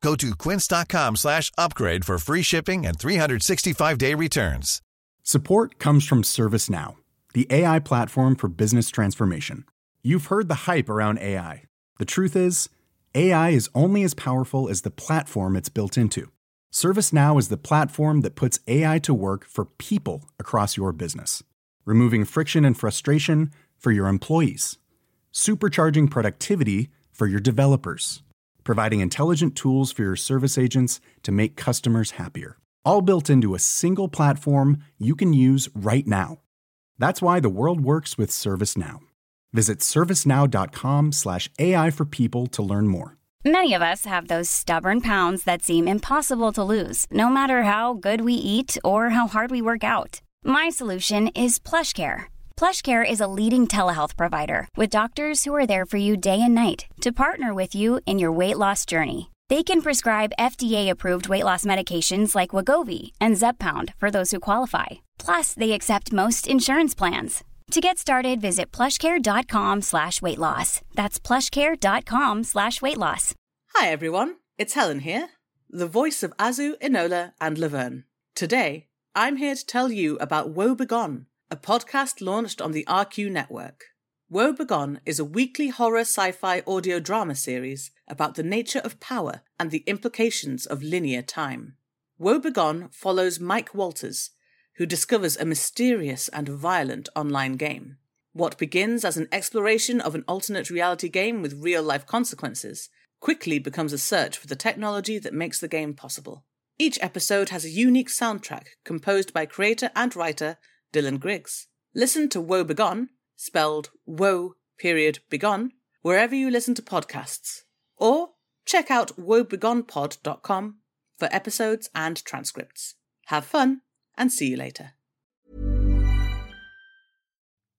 Go to quince.com slash upgrade for free shipping and 365-day returns. Support comes from ServiceNow, the AI platform for business transformation. You've heard the hype around AI. The truth is, AI is only as powerful as the platform it's built into. ServiceNow is the platform that puts AI to work for people across your business, removing friction and frustration for your employees, supercharging productivity for your developers, providing intelligent tools for your service agents to make customers happier. All built into a single platform you can use right now. That's why the world works with ServiceNow. Visit servicenow.com/slash AI for people to learn more. Many of us have those stubborn pounds that seem impossible to lose, no matter how good we eat or how hard we work out. My solution is PlushCare. PlushCare is a leading telehealth provider with doctors who are there for you day and night to partner with you in your weight loss journey. They can prescribe FDA-approved weight loss medications like Wegovy and Zepbound for those who qualify. Plus, they accept most insurance plans. To get started, visit plushcare.com slash weight loss. That's plushcare.com slash weight loss. Hi everyone, it's Helen here, the voice of Azu, Enola, and Laverne. Today, I'm here to tell you about Woe Begone, a podcast launched on the RQ network. Woe Begone is a weekly horror sci fi audio drama series about the nature of power and the implications of linear time. Woe Begone follows Mike Walters, who discovers a mysterious and violent online game. What begins as an exploration of an alternate reality game with real life consequences quickly becomes a search for the technology that makes the game possible. Each episode has a unique soundtrack composed by creator and writer Dylan Griggs. Listen to Woe Begone, spelled Woe period Begone, wherever you listen to podcasts. Or check out woebegonepod.com for episodes and transcripts. Have fun! and see you later.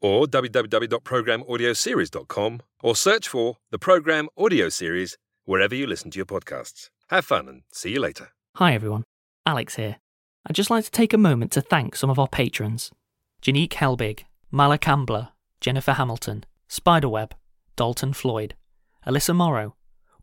or www.programaudioseries.com or search for the Program Audio Series wherever you listen to your podcasts. Have fun and see you later. Hi everyone, Alex here. I'd just like to take a moment to thank some of our patrons Janik Helbig, Mala Ambler, Jennifer Hamilton, Spiderweb, Dalton Floyd, Alissa Morrow,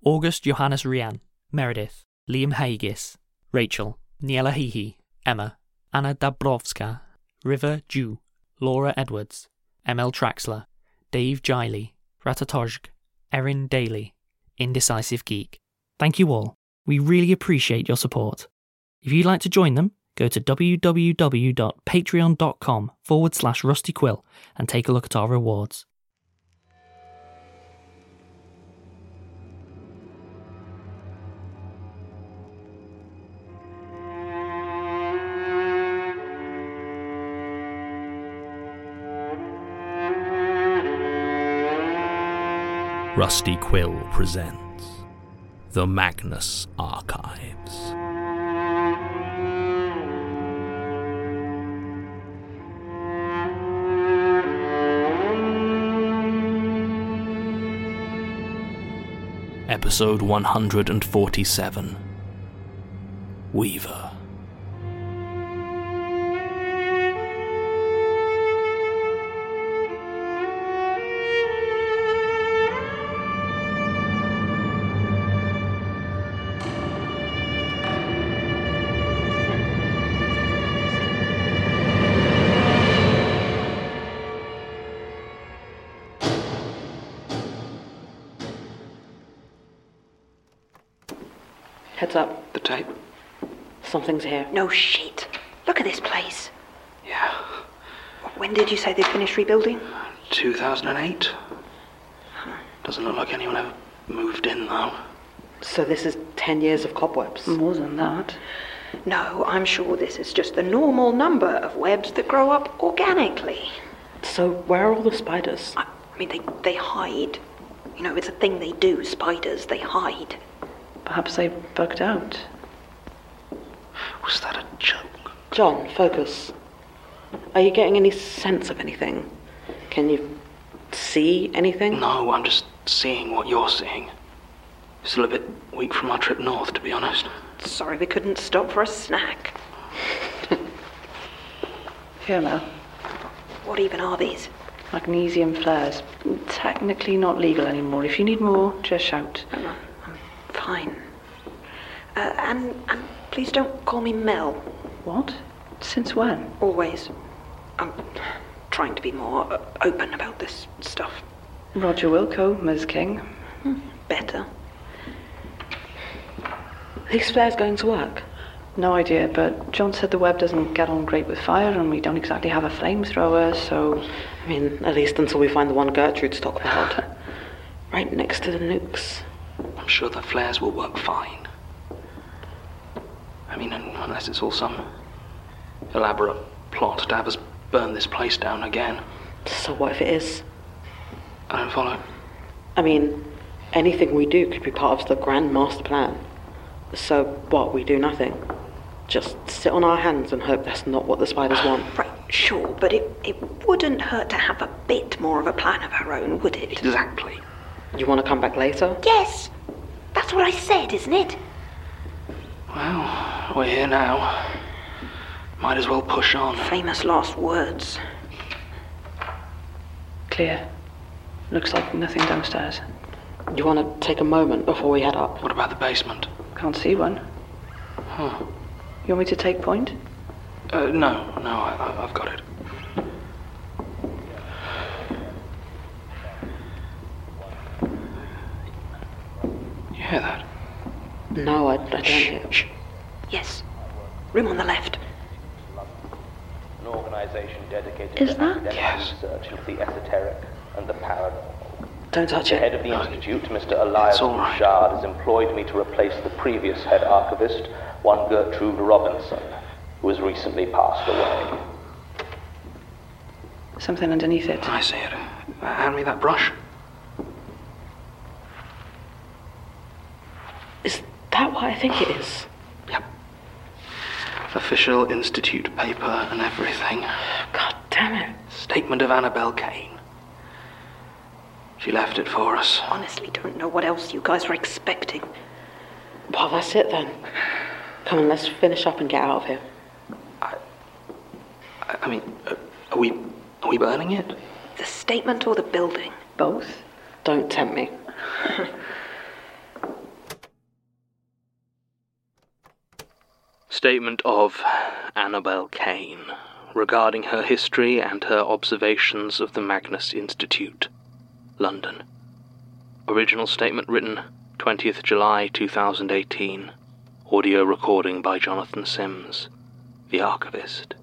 August Johannes Rian, Meredith, Liam Heigis, Rachel, Nielle Hehe, Emma, Anna Dąbrowska, River Joo, Laura Edwards, ML Traxler, Dave Jiley, Ratatozsk, Erin Daly, Indecisive Geek. Thank you all. We really appreciate your support. If you'd like to join them, go to www.patreon.com forward slash rustyquill and take a look at our rewards. Rusty Quill presents The Magnus Archives. Episode 147 Weaver. Here. No shit. Look at this place. Yeah. When did you say they finished rebuilding? 2008? Doesn't look like anyone ever moved in, though. So this is 10 years of cobwebs. More than that. No, I'm sure this is just the normal number of webs that grow up organically. So where are all the spiders? I, I mean, they, they hide. You know, it's a thing they do, spiders, they hide. Perhaps they bugged out. Was that a joke? John, focus. Are you getting any sense of anything? Can you see anything? No, I'm just seeing what you're seeing. Still a bit weak from our trip north, to be honest. Sorry we couldn't stop for a snack. Here, Mel. What even are these? Magnesium flares. Technically not legal anymore. If you need more, just shout. I'm, I'm fine. Uh, and, and please don't call me Mel. What? Since when? Always. I'm trying to be more uh, open about this stuff. Roger Wilco, Ms. King. Hmm, better. These flares going to work? No idea, but John said the web doesn't get on great with fire, and we don't exactly have a flamethrower, so. I mean, at least until we find the one Gertrude's talked about. right next to the nukes. I'm sure the flares will work fine. I mean, unless it's all some elaborate plot to have us burn this place down again. So what if it is? I don't follow. I mean, anything we do could be part of the grand master plan. So what, we do nothing? Just sit on our hands and hope that's not what the spiders want? Right, sure, but it, it wouldn't hurt to have a bit more of a plan of our own, would it? Exactly. You want to come back later? Yes! That's what I said, isn't it? Well, we're here now. Might as well push on. Famous last words. Clear. Looks like nothing downstairs. You want to take a moment before we head up? What about the basement? Can't see one. Huh. You want me to take point? Uh, no, no, I, I've got it. You hear that? No, I, I don't hear. Shh. Yes. Room on the left. An organization dedicated Is to that? Yes. research into the esoteric and the paranormal. Don't touch The head of the institute, Mr. Elias It's all right. Bouchard, has employed me to replace the previous head archivist, one Gertrude Robinson, who has recently passed away. Something underneath it. I see it. Uh, hand me that brush. Is that what I think it is? Yep. Official institute paper and everything. God damn it. Statement of Annabelle Cane. She left it for us. Honestly, don't know what else you guys were expecting. Well, that's it then. Come on, let's finish up and get out of here. I, I mean, uh, are we are we burning it? The statement or the building? Both? Don't tempt me. Statement of Annabelle Cane regarding her history and her observations of the Magnus Institute, London. Original statement written 20th July 2018. Audio recording by Jonathan Sims, the archivist.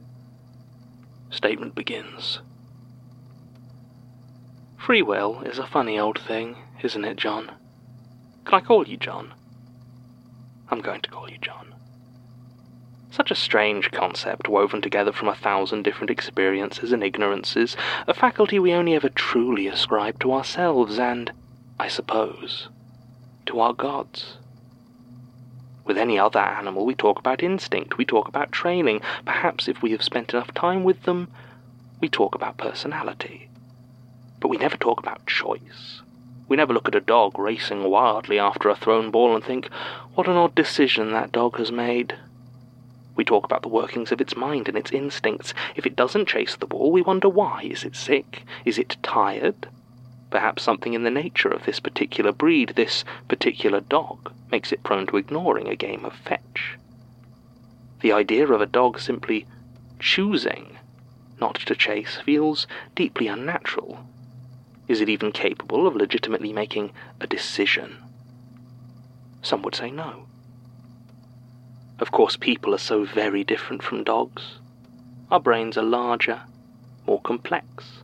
Statement begins. Free will is a funny old thing, isn't it, John? Can I call you John? I'm going to call you John. Such a strange concept woven together from a thousand different experiences and ignorances, a faculty we only ever truly ascribe to ourselves and, I suppose, to our gods. With any other animal, we talk about instinct, we talk about training, perhaps if we have spent enough time with them, we talk about personality. But we never talk about choice. We never look at a dog racing wildly after a thrown ball and think, what an odd decision that dog has made. We talk about the workings of its mind and its instincts. If it doesn't chase the ball, we wonder why. Is it sick? Is it tired? Perhaps something in the nature of this particular breed, this particular dog, makes it prone to ignoring a game of fetch. The idea of a dog simply choosing not to chase feels deeply unnatural. Is it even capable of legitimately making a decision? Some would say no. Of course, people are so very different from dogs. Our brains are larger, more complex.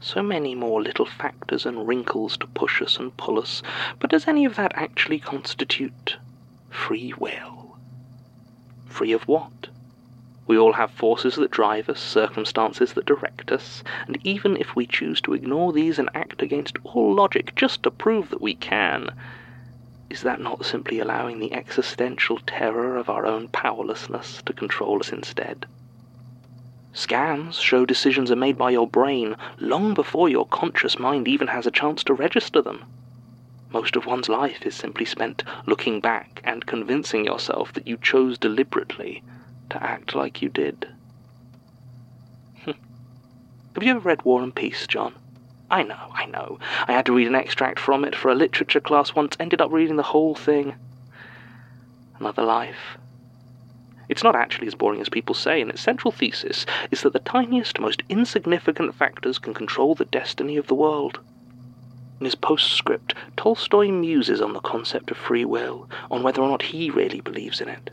So many more little factors and wrinkles to push us and pull us, but does any of that actually constitute free will? Free of what? We all have forces that drive us, circumstances that direct us, and even if we choose to ignore these and act against all logic just to prove that we can, is that not simply allowing the existential terror of our own powerlessness to control us instead? Scans show decisions are made by your brain long before your conscious mind even has a chance to register them. Most of one's life is simply spent looking back and convincing yourself that you chose deliberately to act like you did. Have you ever read War and Peace, John? I know, I know. I had to read an extract from it for a literature class once, ended up reading the whole thing. Another life. It's not actually as boring as people say, and its central thesis is that the tiniest, most insignificant factors can control the destiny of the world. In his postscript, Tolstoy muses on the concept of free will, on whether or not he really believes in it.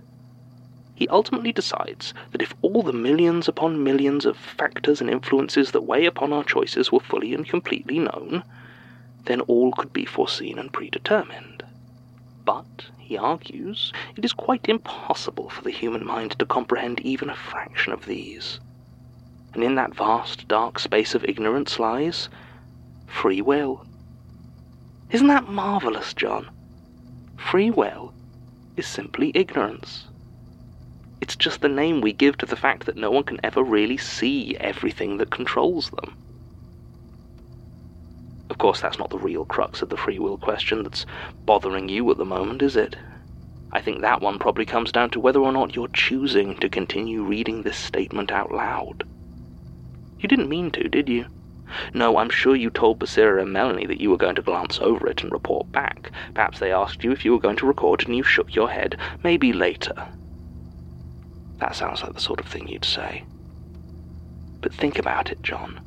He ultimately decides that if all the millions upon millions of factors and influences that weigh upon our choices were fully and completely known, then all could be foreseen and predetermined. But, he argues, it is quite impossible for the human mind to comprehend even a fraction of these. And in that vast, dark space of ignorance lies free will. Isn't that marvelous, John? Free will is simply ignorance. It's just the name we give to the fact that no one can ever really see everything that controls them. Of course, that's not the real crux of the free will question that's bothering you at the moment, is it? I think that one probably comes down to whether or not you're choosing to continue reading this statement out loud. You didn't mean to, did you? No, I'm sure you told Basira and Melanie that you were going to glance over it and report back. Perhaps they asked you if you were going to record and you shook your head. Maybe later. That sounds like the sort of thing you'd say. But think about it, John.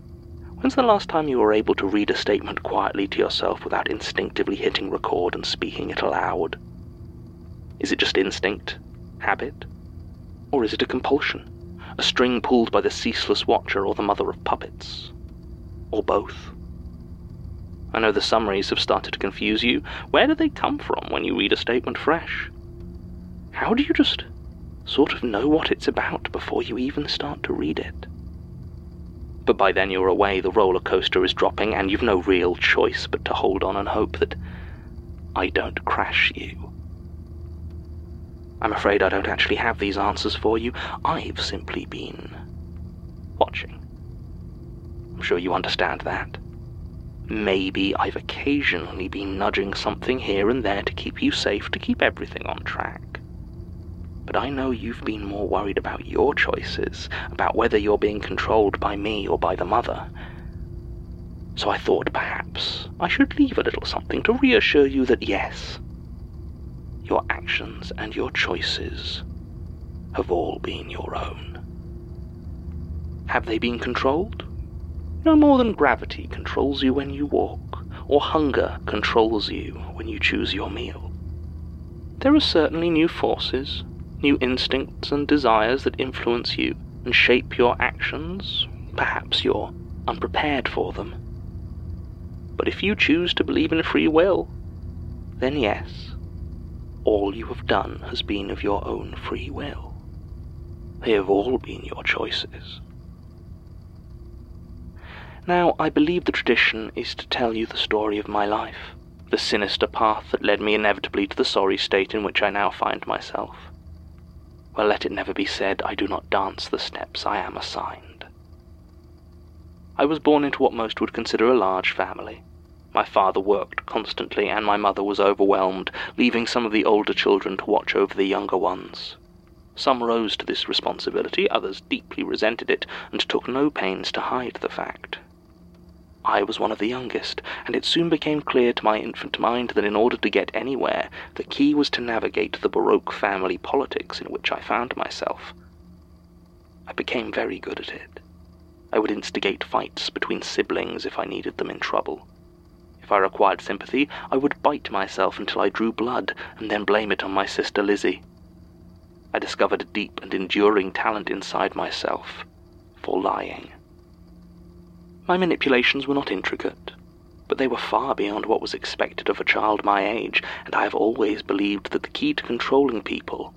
When's the last time you were able to read a statement quietly to yourself without instinctively hitting record and speaking it aloud? Is it just instinct? Habit? Or is it a compulsion? A string pulled by the ceaseless watcher or the mother of puppets? Or both? I know the summaries have started to confuse you. Where do they come from when you read a statement fresh? How do you just sort of know what it's about before you even start to read it. But by then you're away, the roller coaster is dropping, and you've no real choice but to hold on and hope that I don't crash you. I'm afraid I don't actually have these answers for you. I've simply been watching. I'm sure you understand that. Maybe I've occasionally been nudging something here and there to keep you safe, to keep everything on track but I know you've been more worried about your choices, about whether you're being controlled by me or by the mother. So I thought perhaps I should leave a little something to reassure you that yes, your actions and your choices have all been your own. Have they been controlled? No more than gravity controls you when you walk, or hunger controls you when you choose your meal. There are certainly new forces, new instincts and desires that influence you and shape your actions. Perhaps you're unprepared for them. But if you choose to believe in free will, then yes, all you have done has been of your own free will. They have all been your choices. Now, I believe the tradition is to tell you the story of my life, the sinister path that led me inevitably to the sorry state in which I now find myself. Well, let it never be said, I do not dance the steps I am assigned. I was born into what most would consider a large family. My father worked constantly, and my mother was overwhelmed, leaving some of the older children to watch over the younger ones. Some rose to this responsibility, others deeply resented it, and took no pains to hide the fact. I was one of the youngest, and it soon became clear to my infant mind that in order to get anywhere, the key was to navigate the Baroque family politics in which I found myself. I became very good at it. I would instigate fights between siblings if I needed them in trouble. If I required sympathy, I would bite myself until I drew blood and then blame it on my sister Lizzie. I discovered a deep and enduring talent inside myself for lying. My manipulations were not intricate, but they were far beyond what was expected of a child my age, and I have always believed that the key to controlling people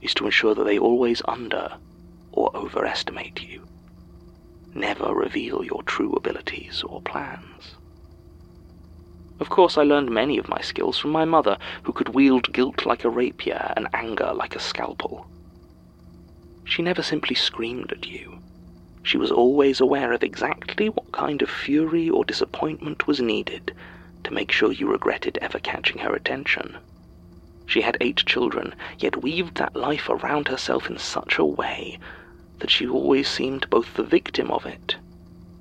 is to ensure that they always under or overestimate you. Never reveal your true abilities or plans. Of course, I learned many of my skills from my mother, who could wield guilt like a rapier and anger like a scalpel. She never simply screamed at you. She was always aware of exactly what kind of fury or disappointment was needed to make sure you regretted ever catching her attention. She had eight children, yet weaved that life around herself in such a way that she always seemed both the victim of it,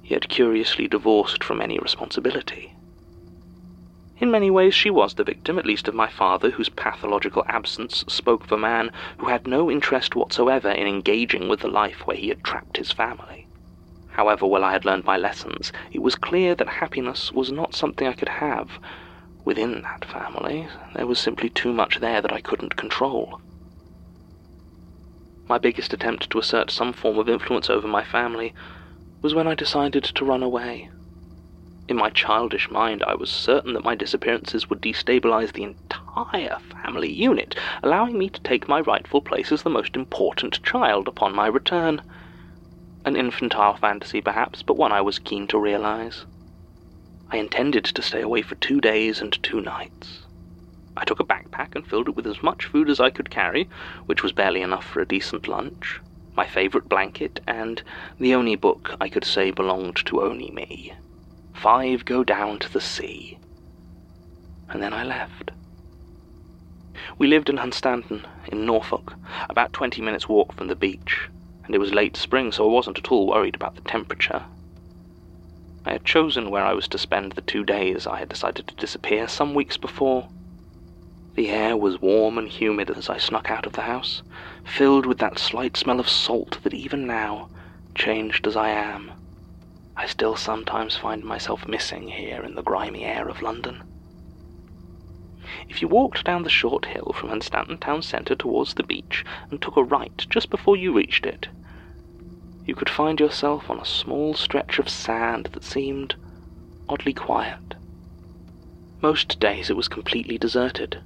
yet curiously divorced from any responsibility. In many ways, she was the victim, at least of my father, whose pathological absence spoke of a man who had no interest whatsoever in engaging with the life where he had trapped his family. However well I had learned my lessons, it was clear that happiness was not something I could have. Within that family, there was simply too much there that I couldn't control. My biggest attempt to assert some form of influence over my family was when I decided to run away. In my childish mind, I was certain that my disappearances would destabilize the entire family unit, allowing me to take my rightful place as the most important child upon my return. An infantile fantasy, perhaps, but one I was keen to realize. I intended to stay away for two days and two nights. I took a backpack and filled it with as much food as I could carry, which was barely enough for a decent lunch, my favorite blanket, and the only book I could say belonged to only me five go down to the sea. And then I left. We lived in Hunstanton, in Norfolk, about twenty minutes' walk from the beach, and it was late spring, so I wasn't at all worried about the temperature. I had chosen where I was to spend the two days I had decided to disappear some weeks before. The air was warm and humid as I snuck out of the house, filled with that slight smell of salt that even now, changed as I am, I still sometimes find myself missing here in the grimy air of London. If you walked down the short hill from Hunstanton town centre towards the beach and took a right just before you reached it, you could find yourself on a small stretch of sand that seemed oddly quiet. Most days it was completely deserted,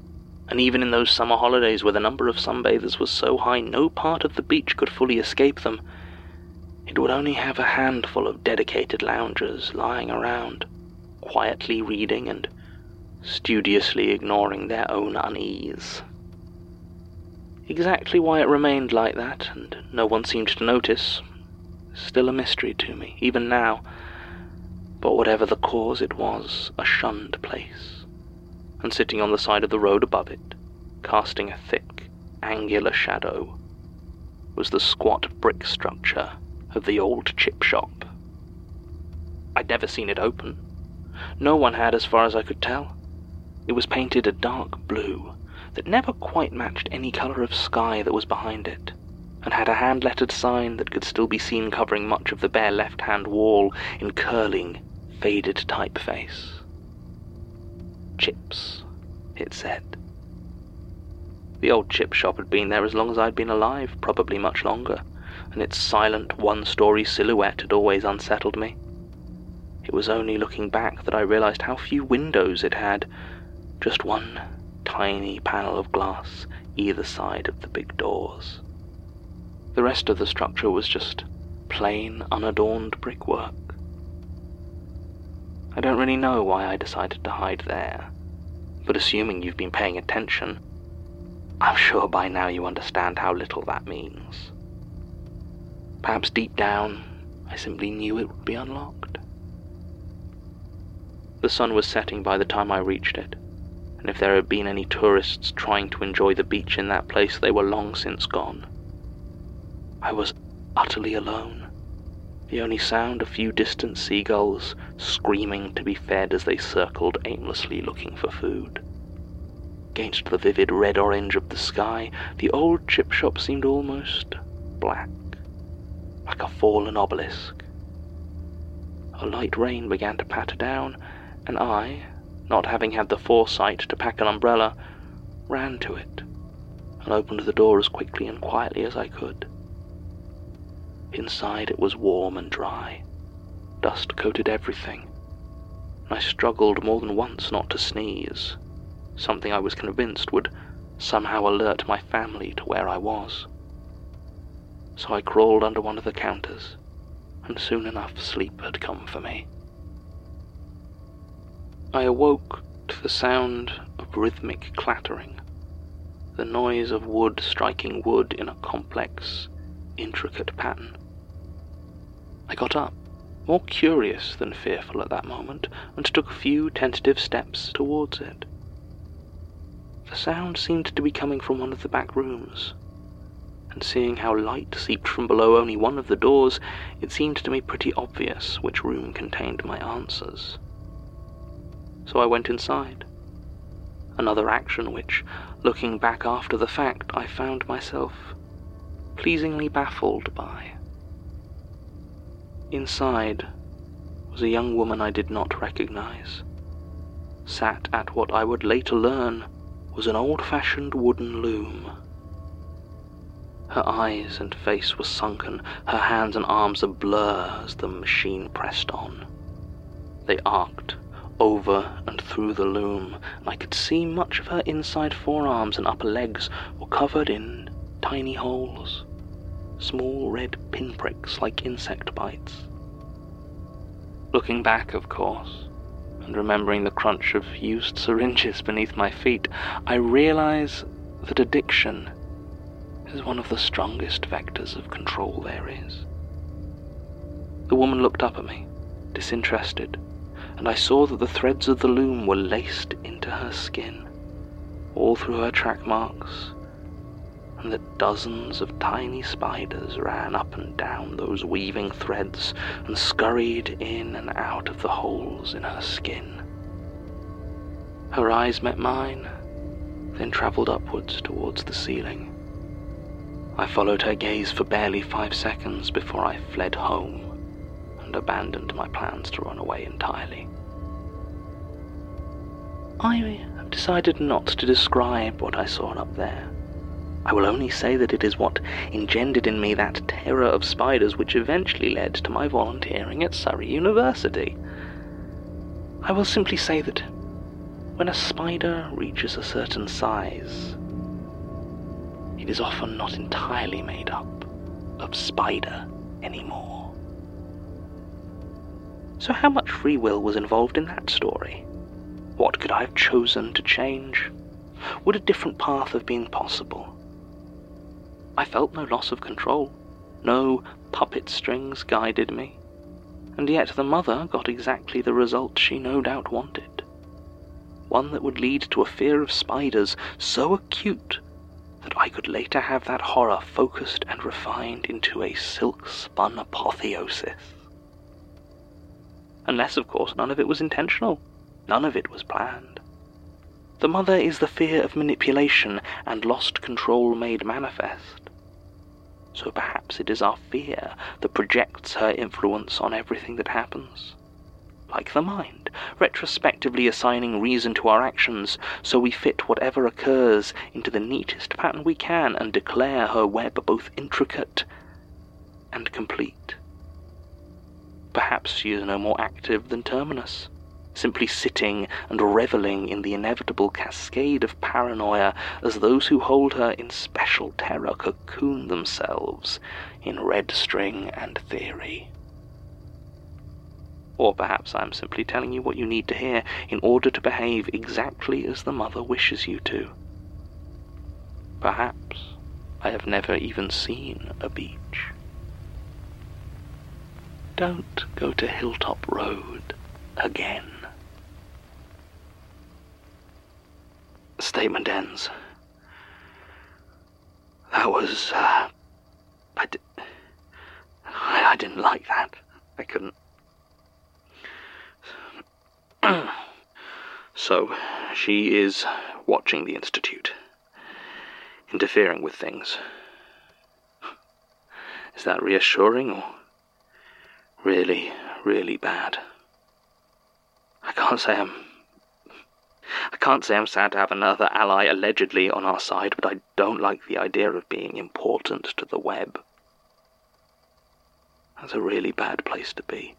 and even in those summer holidays where the number of sunbathers was so high no part of the beach could fully escape them, it would only have a handful of dedicated loungers lying around, quietly reading and studiously ignoring their own unease. Exactly why it remained like that, and no one seemed to notice, is still a mystery to me, even now. But whatever the cause, it was a shunned place, and sitting on the side of the road above it, casting a thick, angular shadow, was the squat brick structure of the old chip shop. I'd never seen it open. No one had, as far as I could tell. It was painted a dark blue that never quite matched any color of sky that was behind it, and had a hand lettered sign that could still be seen covering much of the bare left hand wall in curling, faded typeface. Chips, it said. The old chip shop had been there as long as I'd been alive, probably much longer and its silent one story silhouette had always unsettled me. It was only looking back that I realized how few windows it had, just one tiny panel of glass either side of the big doors. The rest of the structure was just plain, unadorned brickwork. I don't really know why I decided to hide there, but assuming you've been paying attention, I'm sure by now you understand how little that means. Perhaps deep down, I simply knew it would be unlocked. The sun was setting by the time I reached it, and if there had been any tourists trying to enjoy the beach in that place, they were long since gone. I was utterly alone. The only sound a few distant seagulls screaming to be fed as they circled aimlessly looking for food. Against the vivid red orange of the sky, the old chip shop seemed almost black like a fallen obelisk. A light rain began to patter down, and I, not having had the foresight to pack an umbrella, ran to it and opened the door as quickly and quietly as I could. Inside it was warm and dry. Dust coated everything. And I struggled more than once not to sneeze, something I was convinced would somehow alert my family to where I was. So I crawled under one of the counters, and soon enough sleep had come for me. I awoke to the sound of rhythmic clattering, the noise of wood striking wood in a complex, intricate pattern. I got up, more curious than fearful at that moment, and took a few tentative steps towards it. The sound seemed to be coming from one of the back rooms, and seeing how light seeped from below only one of the doors, it seemed to me pretty obvious which room contained my answers. So I went inside. Another action which, looking back after the fact, I found myself pleasingly baffled by. Inside was a young woman I did not recognize, sat at what I would later learn was an old fashioned wooden loom. Her eyes and face were sunken, her hands and arms a blur as the machine pressed on. They arced over and through the loom, and I could see much of her inside forearms and upper legs were covered in tiny holes, small red pinpricks like insect bites. Looking back, of course, and remembering the crunch of used syringes beneath my feet, I realize that addiction is one of the strongest vectors of control there is. The woman looked up at me, disinterested, and I saw that the threads of the loom were laced into her skin, all through her track marks, and that dozens of tiny spiders ran up and down those weaving threads and scurried in and out of the holes in her skin. Her eyes met mine, then travelled upwards towards the ceiling. I followed her gaze for barely five seconds before I fled home and abandoned my plans to run away entirely. I have decided not to describe what I saw up there. I will only say that it is what engendered in me that terror of spiders which eventually led to my volunteering at Surrey University. I will simply say that when a spider reaches a certain size, it is often not entirely made up of spider anymore. So, how much free will was involved in that story? What could I have chosen to change? Would a different path have been possible? I felt no loss of control. No puppet strings guided me. And yet the mother got exactly the result she no doubt wanted. One that would lead to a fear of spiders so acute that I could later have that horror focused and refined into a silk spun apotheosis. Unless, of course, none of it was intentional. None of it was planned. The mother is the fear of manipulation and lost control made manifest. So perhaps it is our fear that projects her influence on everything that happens. Like the mind, retrospectively assigning reason to our actions, so we fit whatever occurs into the neatest pattern we can and declare her web both intricate and complete. Perhaps she is no more active than Terminus, simply sitting and reveling in the inevitable cascade of paranoia as those who hold her in special terror cocoon themselves in red string and theory. Or perhaps I am simply telling you what you need to hear in order to behave exactly as the mother wishes you to. Perhaps I have never even seen a beach. Don't go to Hilltop Road again. Statement ends. That was, uh, I, di- I, I didn't like that. I couldn't. so, she is watching the Institute, interfering with things. Is that reassuring or really, really bad? I can't say I'm I can't say I'm sad to have another ally allegedly on our side, but I don't like the idea of being important to the web. That's a really bad place to be.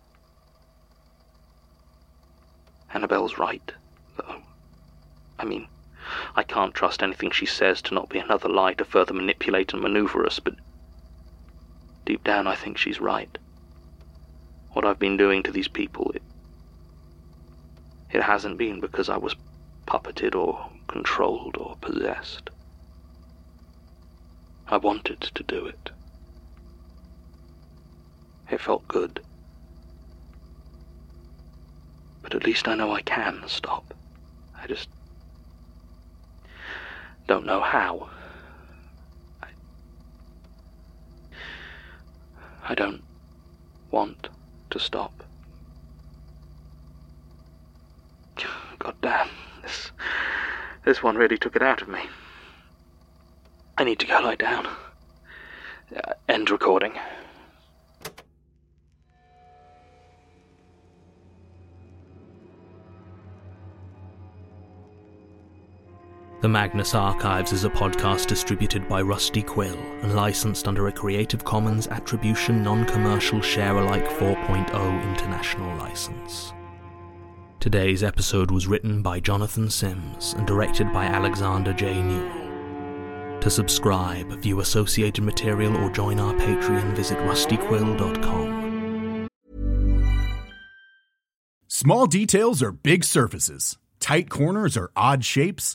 Annabelle's right, though. I mean, I can't trust anything she says to not be another lie to further manipulate and maneuver us, but deep down I think she's right. What I've been doing to these people, it, it hasn't been because I was puppeted or controlled or possessed. I wanted to do it. It felt good. But at least I know I can stop. I just don't know how. I, I don't want to stop. God damn, this, this one really took it out of me. I need to go lie down. Uh, end recording. The Magnus Archives is a podcast distributed by Rusty Quill and licensed under a Creative Commons Attribution Non Commercial Share Alike 4.0 International License. Today's episode was written by Jonathan Sims and directed by Alexander J. Newall. To subscribe, view associated material, or join our Patreon, visit rustyquill.com. Small details are big surfaces, tight corners are odd shapes,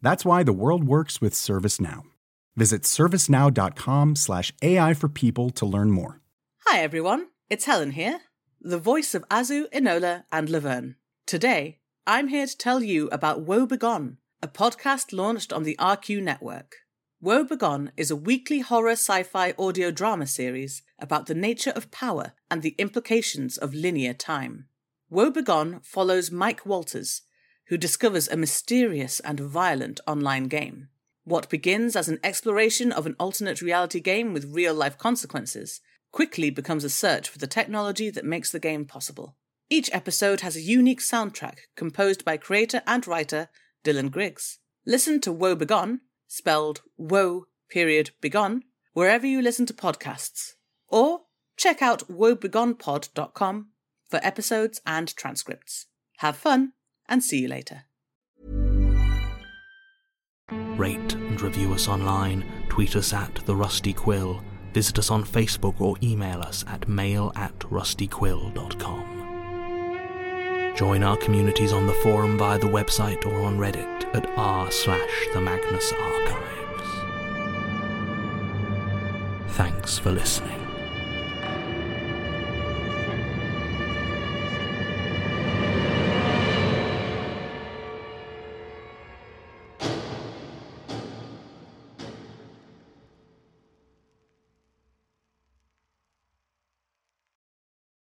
That's why the world works with ServiceNow. Visit servicenow.com/ai for people to learn more. Hi everyone, it's Helen here, the voice of Azu, Enola, and Laverne. Today, I'm here to tell you about Woe Begone, a podcast launched on the RQ network. Woe Begone is a weekly horror sci-fi audio drama series about the nature of power and the implications of linear time. Woe Begone follows Mike Walters, who discovers a mysterious and violent online game. What begins as an exploration of an alternate reality game with real life consequences quickly becomes a search for the technology that makes the game possible. Each episode has a unique soundtrack composed by creator and writer Dylan Griggs. Listen to Woe Begone, spelled Woe period Begone, wherever you listen to podcasts. Or check out woebegonepod.com for episodes and transcripts. Have fun and see you later rate and review us online, tweet us at The Rusty Quill, visit us on Facebook or email us at mail at rustyquill.com. Join our communities on the forum via the website or on Reddit at r slash the Magnus Archives. Thanks for listening.